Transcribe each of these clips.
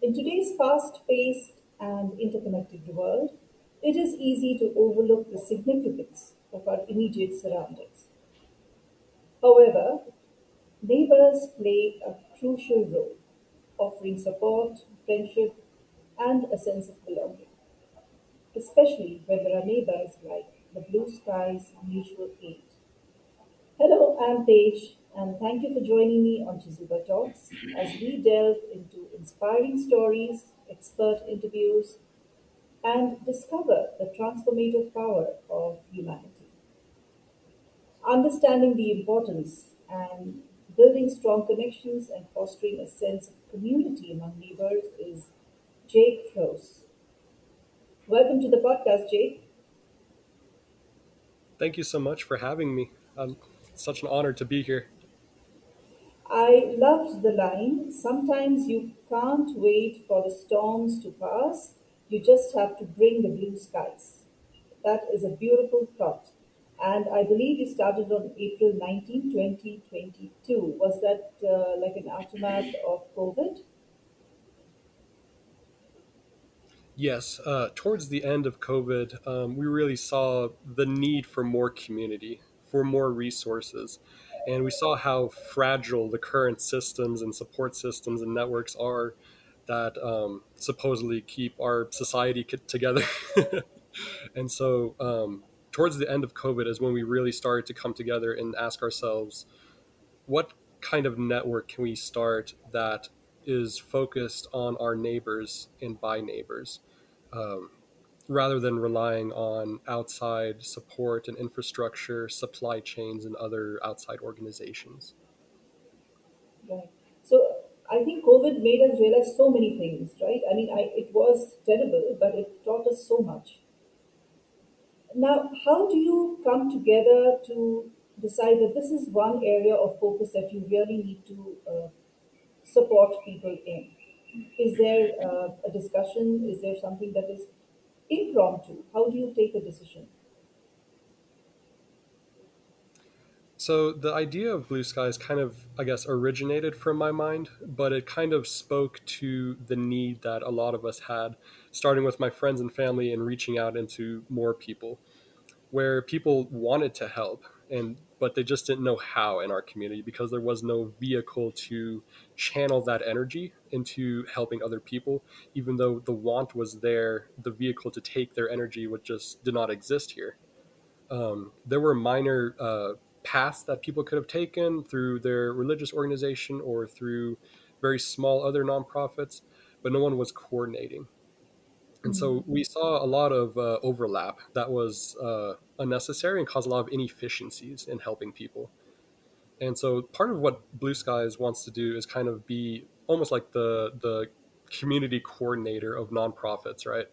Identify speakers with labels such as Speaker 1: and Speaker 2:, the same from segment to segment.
Speaker 1: In today's fast paced and interconnected world, it is easy to overlook the significance of our immediate surroundings. However, neighbors play a crucial role, offering support, friendship, and a sense of belonging, especially when there are neighbors like the blue skies mutual aid. Hello, I'm Tej, and thank you for joining me on Chezuba Talks as we delve into inspiring stories, expert interviews, and discover the transformative power of humanity. Understanding the importance and building strong connections and fostering a sense of community among neighbors is Jake Froese. Welcome to the podcast, Jake.
Speaker 2: Thank you so much for having me. Um, it's such an honor to be here.
Speaker 1: I loved the line sometimes you can't wait for the storms to pass, you just have to bring the blue skies. That is a beautiful thought. And I believe you started on April 19, 2022. Was that uh, like an aftermath of COVID?
Speaker 2: Yes, uh, towards the end of COVID, um, we really saw the need for more community, for more resources. And we saw how fragile the current systems and support systems and networks are that um, supposedly keep our society together. and so, um, towards the end of COVID, is when we really started to come together and ask ourselves, what kind of network can we start that is focused on our neighbors and by neighbors? Um, rather than relying on outside support and infrastructure, supply chains, and other outside organizations.
Speaker 1: Right. So I think COVID made us realize so many things, right? I mean, I, it was terrible, but it taught us so much. Now, how do you come together to decide that this is one area of focus that you really need to uh, support people in? Is there uh, a discussion? Is there something that is impromptu? How do you take a decision?
Speaker 2: So the idea of blue skies kind of, I guess, originated from my mind, but it kind of spoke to the need that a lot of us had, starting with my friends and family and reaching out into more people, where people wanted to help and but they just didn't know how in our community because there was no vehicle to channel that energy into helping other people even though the want was there the vehicle to take their energy would just did not exist here. Um, there were minor uh, paths that people could have taken through their religious organization or through very small other nonprofits but no one was coordinating. And so we saw a lot of uh, overlap that was uh, unnecessary and caused a lot of inefficiencies in helping people. And so part of what Blue Skies wants to do is kind of be almost like the the community coordinator of nonprofits, right?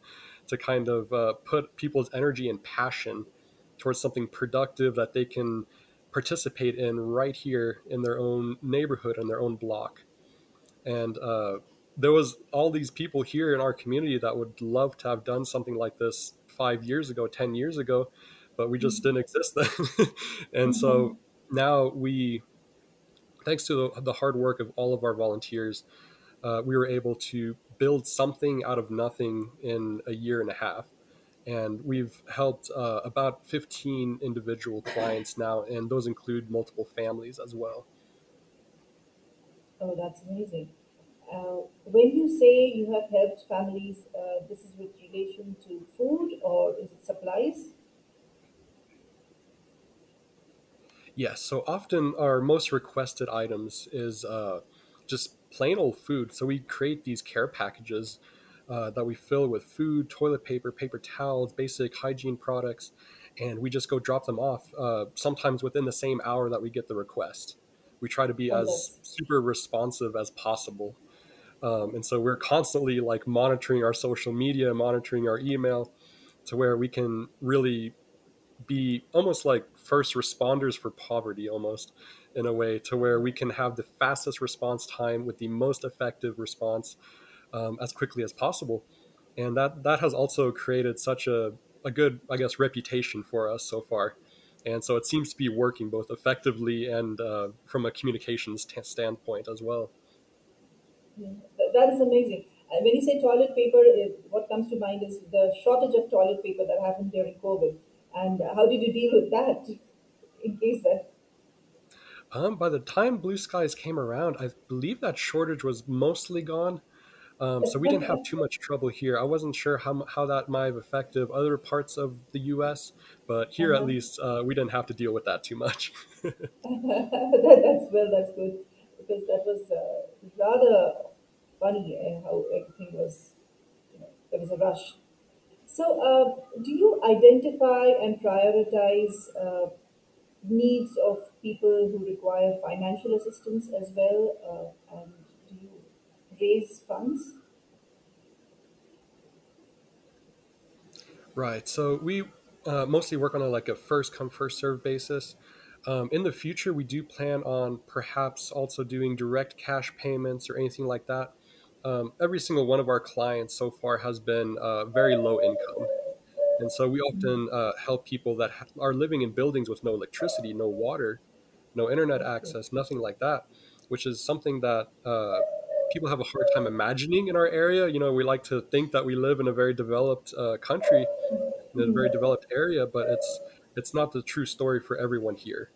Speaker 2: To kind of uh, put people's energy and passion towards something productive that they can participate in right here in their own neighborhood and their own block. And uh, there was all these people here in our community that would love to have done something like this five years ago, ten years ago, but we just didn't exist then. and mm-hmm. so now we, thanks to the, the, hard work of all of our volunteers, uh, we were able to build something out of nothing in a year and a half. And we've helped uh, about 15 individual clients now, and those include multiple families as well.
Speaker 1: Oh, that's amazing. Uh, when you say you have helped families, uh, this is with relation to food or is it supplies?
Speaker 2: Yes. So often our most requested items is uh, just plain old food. So we create these care packages uh, that we fill with food, toilet paper, paper towels, basic hygiene products, and we just go drop them off. Uh, sometimes within the same hour that we get the request. We try to be oh, as super responsive as possible um, and so we're constantly like monitoring our social media, monitoring our email to where we can really be almost like first responders for poverty almost in a way to where we can have the fastest response time with the most effective response um, as quickly as possible and that that has also created such a, a good i guess reputation for us so far and so it seems to be working both effectively and uh, from a communications t- standpoint as well.
Speaker 1: Yeah, that is amazing. When you say toilet paper, what comes to mind is the shortage of toilet paper that happened during COVID. And how did you deal with that in case that?
Speaker 2: Um, by the time Blue Skies came around, I believe that shortage was mostly gone. Um, so we didn't have too much trouble here. I wasn't sure how, how that might have affected other parts of the U.S., but here uh-huh. at least uh, we didn't have to deal with that too much.
Speaker 1: that, that's well, that's good because that was uh, rather funny uh, how everything was. You know, there was a rush. So, uh, do you identify and prioritize uh, needs of people who require financial assistance as well, uh, and do you raise funds?
Speaker 2: Right. So we uh, mostly work on a like a first come first serve basis. Um, in the future, we do plan on perhaps also doing direct cash payments or anything like that. Um, every single one of our clients so far has been uh, very low income. And so we often uh, help people that ha- are living in buildings with no electricity, no water, no internet access, nothing like that, which is something that uh, people have a hard time imagining in our area. You know, we like to think that we live in a very developed uh, country, in a very developed area, but it's it's not the true story for everyone here.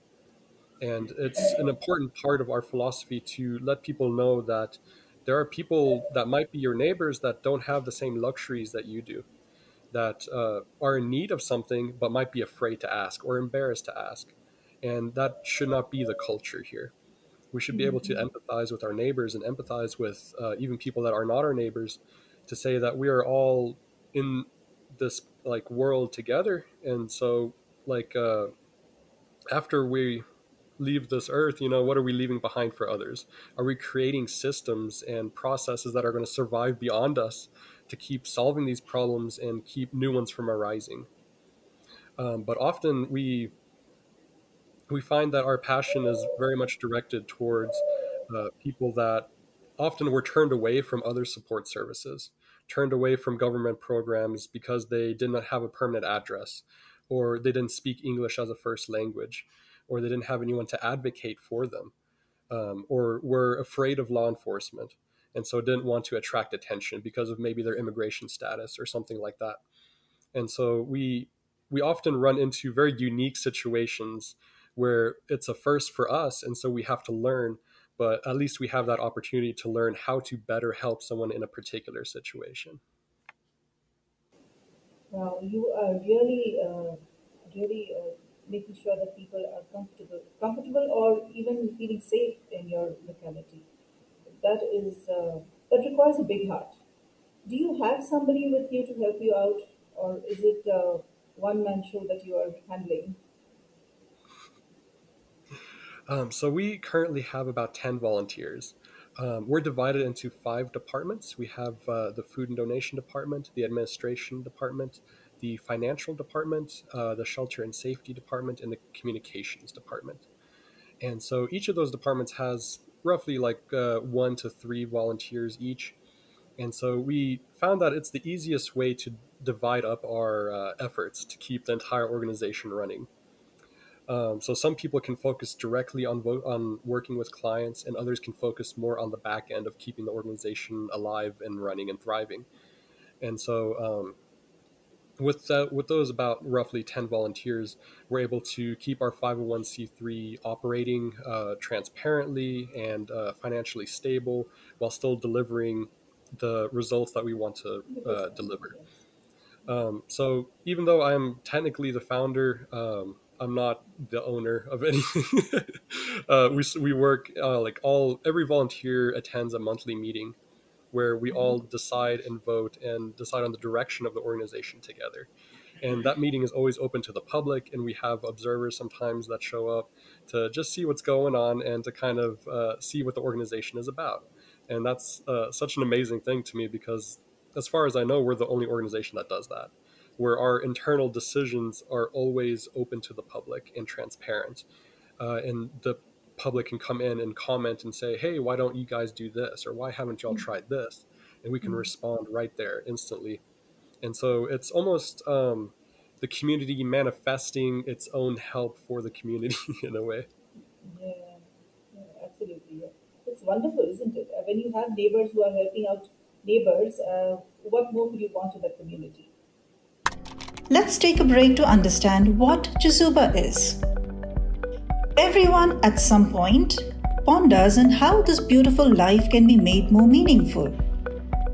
Speaker 2: And it's an important part of our philosophy to let people know that there are people that might be your neighbors that don't have the same luxuries that you do, that uh, are in need of something but might be afraid to ask or embarrassed to ask. And that should not be the culture here we should be able to mm-hmm. empathize with our neighbors and empathize with uh, even people that are not our neighbors to say that we are all in this like world together and so like uh, after we leave this earth you know what are we leaving behind for others? Are we creating systems and processes that are going to survive beyond us to keep solving these problems and keep new ones from arising? Um, but often we we find that our passion is very much directed towards uh, people that often were turned away from other support services, turned away from government programs because they did not have a permanent address, or they didn't speak English as a first language, or they didn't have anyone to advocate for them, um, or were afraid of law enforcement, and so didn't want to attract attention because of maybe their immigration status or something like that. And so we we often run into very unique situations where it's a first for us and so we have to learn but at least we have that opportunity to learn how to better help someone in a particular situation
Speaker 1: wow you are really uh, really uh, making sure that people are comfortable comfortable or even feeling safe in your locality that is uh, that requires a big heart do you have somebody with you to help you out or is it a one man show that you are handling
Speaker 2: um, so we currently have about 10 volunteers. Um, we're divided into five departments. We have uh, the food and donation department, the administration department, the financial department, uh, the shelter and safety department, and the communications department. And so each of those departments has roughly like uh, one to three volunteers each. And so we found that it's the easiest way to divide up our uh, efforts to keep the entire organization running. Um, so some people can focus directly on vo- on working with clients, and others can focus more on the back end of keeping the organization alive and running and thriving. And so, um, with that, with those about roughly ten volunteers, we're able to keep our 501c3 operating uh, transparently and uh, financially stable, while still delivering the results that we want to uh, deliver. Um, so even though I'm technically the founder. Um, I'm not the owner of anything. uh, we we work uh, like all every volunteer attends a monthly meeting where we all mm-hmm. decide and vote and decide on the direction of the organization together. And that meeting is always open to the public, and we have observers sometimes that show up to just see what's going on and to kind of uh, see what the organization is about. And that's uh, such an amazing thing to me because, as far as I know, we're the only organization that does that where our internal decisions are always open to the public and transparent. Uh, and the public can come in and comment and say, hey, why don't you guys do this? Or why haven't y'all mm-hmm. tried this? And we can mm-hmm. respond right there instantly. And so it's almost, um, the community manifesting its own help for the community in a way.
Speaker 1: Yeah, yeah, absolutely. Yeah. It's wonderful, isn't it? Uh, When you have neighbors who are helping out neighbors, uh, what more could you want in the community?
Speaker 3: Let's take a break to understand what Chezuba is. Everyone at some point ponders on how this beautiful life can be made more meaningful.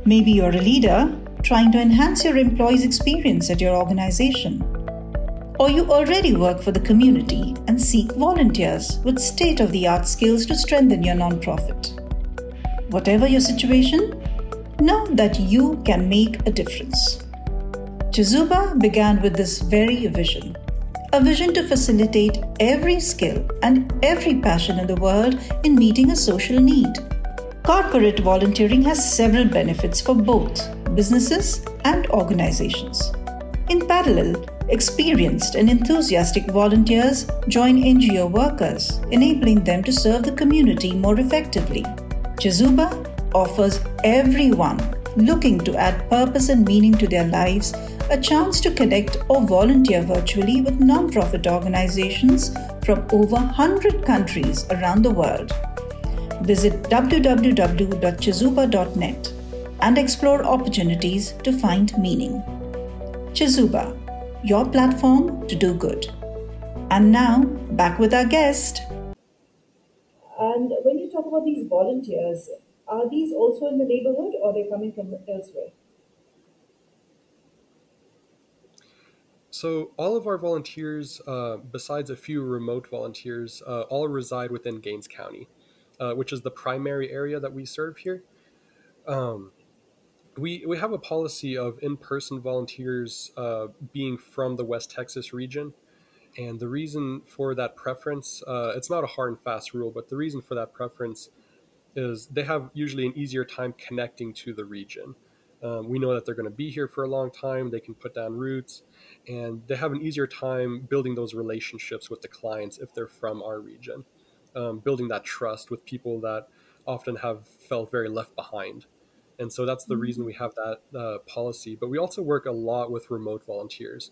Speaker 3: Maybe you're a leader trying to enhance your employees' experience at your organization. Or you already work for the community and seek volunteers with state of the art skills to strengthen your nonprofit. Whatever your situation, know that you can make a difference. Chezuba began with this very vision a vision to facilitate every skill and every passion in the world in meeting a social need. Corporate volunteering has several benefits for both businesses and organizations. In parallel, experienced and enthusiastic volunteers join NGO workers, enabling them to serve the community more effectively. Chezuba offers everyone looking to add purpose and meaning to their lives a chance to connect or volunteer virtually with nonprofit organizations from over 100 countries around the world. Visit www.chezuba.net and explore opportunities to find meaning. Chezuba, your platform to do good. And now, back with our guest.
Speaker 1: And when you talk about these volunteers, are these also in the neighborhood or they're coming from elsewhere?
Speaker 2: So all of our volunteers, uh, besides a few remote volunteers, uh, all reside within Gaines County, uh, which is the primary area that we serve here. Um, we we have a policy of in-person volunteers uh, being from the West Texas region, and the reason for that preference, uh, it's not a hard and fast rule, but the reason for that preference is they have usually an easier time connecting to the region. Um, we know that they're going to be here for a long time. They can put down roots, and they have an easier time building those relationships with the clients if they're from our region, um, building that trust with people that often have felt very left behind. And so that's the reason we have that uh, policy. But we also work a lot with remote volunteers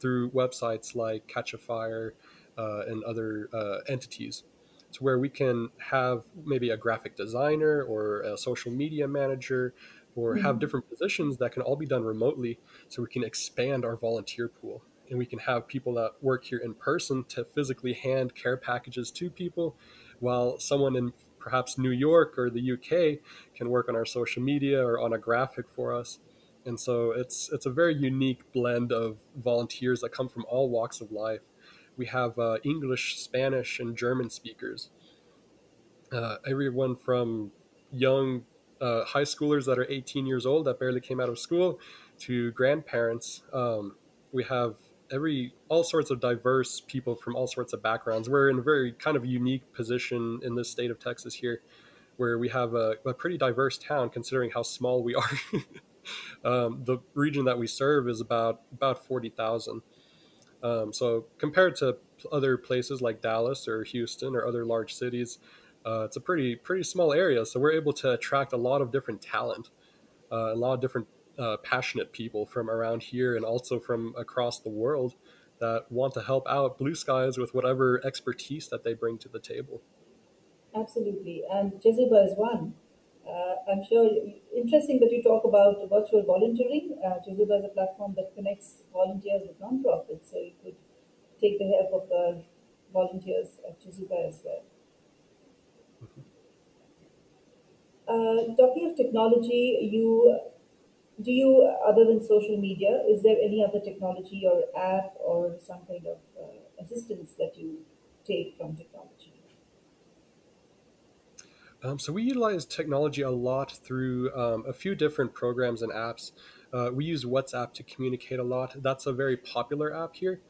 Speaker 2: through websites like Catchafire uh, and other uh, entities to where we can have maybe a graphic designer or a social media manager or have different positions that can all be done remotely so we can expand our volunteer pool and we can have people that work here in person to physically hand care packages to people while someone in perhaps New York or the UK can work on our social media or on a graphic for us. And so it's it's a very unique blend of volunteers that come from all walks of life. We have uh, English, Spanish, and German speakers. Uh, everyone from young uh, high schoolers that are 18 years old that barely came out of school to grandparents. Um, we have every all sorts of diverse people from all sorts of backgrounds. We're in a very kind of unique position in this state of Texas here, where we have a, a pretty diverse town considering how small we are. um, the region that we serve is about about forty thousand. Um, so compared to other places like Dallas or Houston or other large cities, uh, it's a pretty pretty small area. So we're able to attract a lot of different talent, uh, a lot of different uh, passionate people from around here and also from across the world that want to help out Blue Skies with whatever expertise that they bring to the table.
Speaker 1: Absolutely. And Chezuba is one. Uh, I'm sure interesting that you talk about virtual volunteering. Uh, is a platform that connects volunteers with nonprofits, so you could take the help of the volunteers at Chezuba as well. Uh, talking of technology, you do you other than social media, is there any other technology or app or some kind of uh, assistance that you take from technology?
Speaker 2: Um, so we utilize technology a lot through um, a few different programs and apps. Uh, we use WhatsApp to communicate a lot. That's a very popular app here,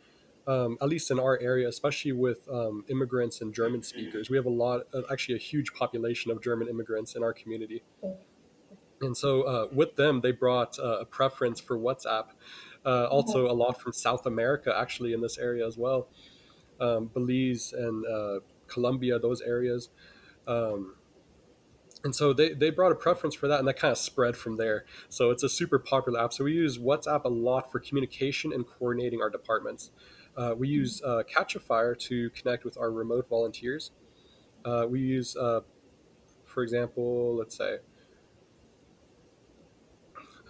Speaker 2: um, at least in our area, especially with um, immigrants and German speakers. We have a lot, uh, actually, a huge population of German immigrants in our community. And so uh, with them, they brought uh, a preference for WhatsApp. Uh, also, a lot from South America, actually, in this area as well. Um, Belize and uh, Colombia, those areas. Um, and so they, they brought a preference for that and that kind of spread from there. So it's a super popular app. So we use whatsapp a lot for communication and coordinating our departments. Uh, we use uh, catchafire to connect with our remote volunteers. Uh, we use uh, for example let's say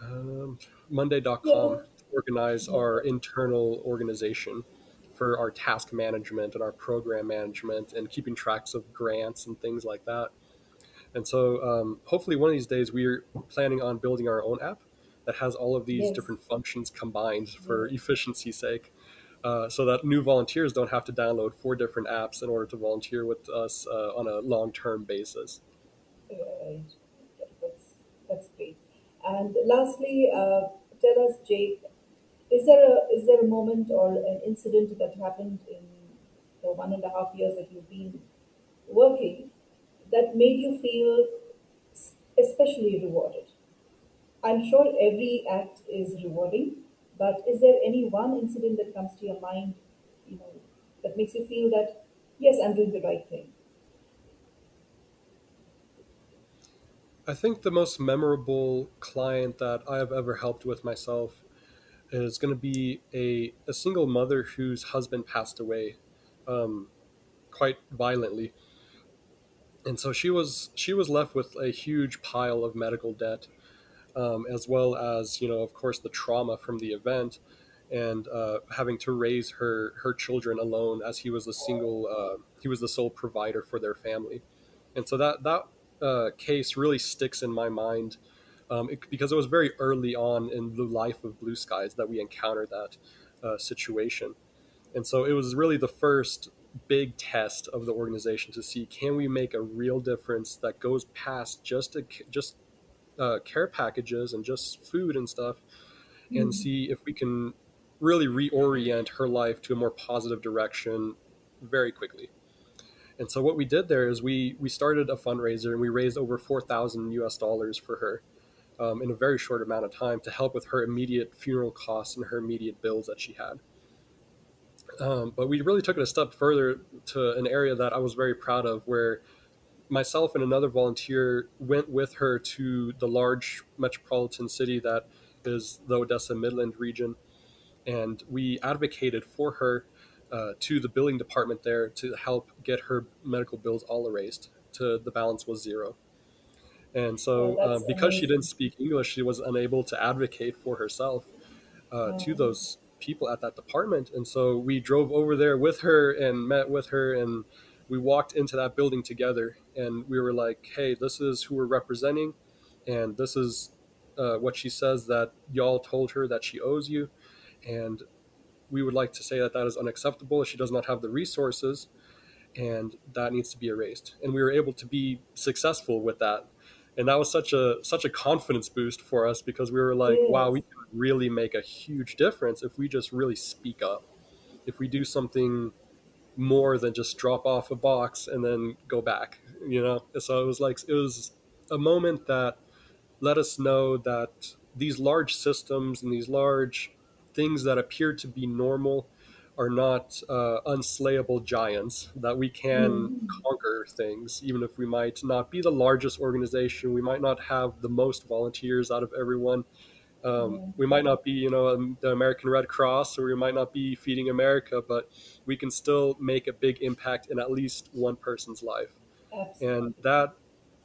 Speaker 2: um, monday.com yeah. to organize our internal organization for our task management and our program management and keeping tracks of grants and things like that and so um, hopefully one of these days we're planning on building our own app that has all of these yes. different functions combined for yeah. efficiency's sake. Uh, so that new volunteers don't have to download four different apps in order to volunteer with us uh, on a long-term basis.
Speaker 1: Right. That's, that's great. And lastly, uh, tell us, Jake, is there a is there a moment or an incident that happened in the one and a half years that you've been working that made you feel especially rewarded? I'm sure every act is rewarding, but is there any one incident that comes to your mind, you know, that makes you feel that yes, I'm doing the right thing?
Speaker 2: I think the most memorable client that I have ever helped with myself is going to be a, a single mother whose husband passed away um, quite violently and so she was she was left with a huge pile of medical debt, um, as well as you know, of course, the trauma from the event, and uh, having to raise her her children alone as he was the single uh, he was the sole provider for their family, and so that that uh, case really sticks in my mind. Um, it, because it was very early on in the life of Blue Skies that we encountered that uh, situation. And so it was really the first big test of the organization to see can we make a real difference that goes past just a, just uh, care packages and just food and stuff, mm-hmm. and see if we can really reorient her life to a more positive direction very quickly. And so what we did there is we we started a fundraiser and we raised over four thousand U.S. dollars for her. Um, in a very short amount of time to help with her immediate funeral costs and her immediate bills that she had. Um, but we really took it a step further to an area that I was very proud of, where myself and another volunteer went with her to the large metropolitan city that is the Odessa Midland region, and we advocated for her uh, to the billing department there to help get her medical bills all erased. To the balance was zero. And so, oh, uh, because amazing. she didn't speak English, she was unable to advocate for herself uh, oh. to those people at that department. And so we drove over there with her and met with her and we walked into that building together and we were like, hey, this is who we're representing. And this is uh, what she says that y'all told her that she owes you. And we would like to say that that is unacceptable. She does not have the resources and that needs to be erased. And we were able to be successful with that and that was such a such a confidence boost for us because we were like wow we can really make a huge difference if we just really speak up. If we do something more than just drop off a box and then go back you know? So it was like it was a moment that let us know that these large systems and these large things that appear to be normal are not uh, unslayable giants, that we can mm. conquer things, even if we might not be the largest organization, we might not have the most volunteers out of everyone. Um, we might not be, you know, um, the American Red Cross, or we might not be feeding America, but we can still make a big impact in at least one person's life. Absolutely. And that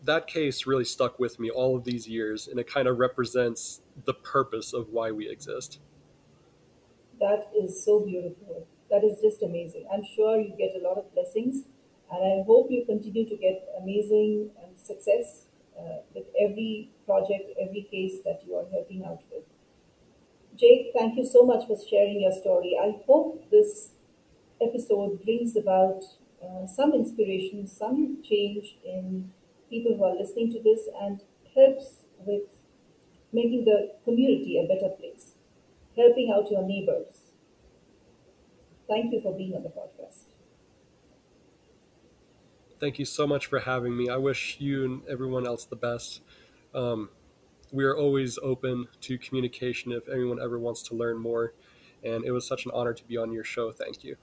Speaker 2: that case really stuck with me all of these years, and it kind of represents the purpose of why we exist.
Speaker 1: That is so beautiful. That is just amazing. I'm sure you get a lot of blessings, and I hope you continue to get amazing success uh, with every project, every case that you are helping out with. Jake, thank you so much for sharing your story. I hope this episode brings about uh, some inspiration, some change in people who are listening to this, and helps with making the community a better place helping out your neighbors. Thank you for being on the podcast.
Speaker 2: Thank you so much for having me. I wish you and everyone else the best. Um, we are always open to communication if anyone ever wants to learn more. And it was such an honor to be on your show. Thank
Speaker 3: you.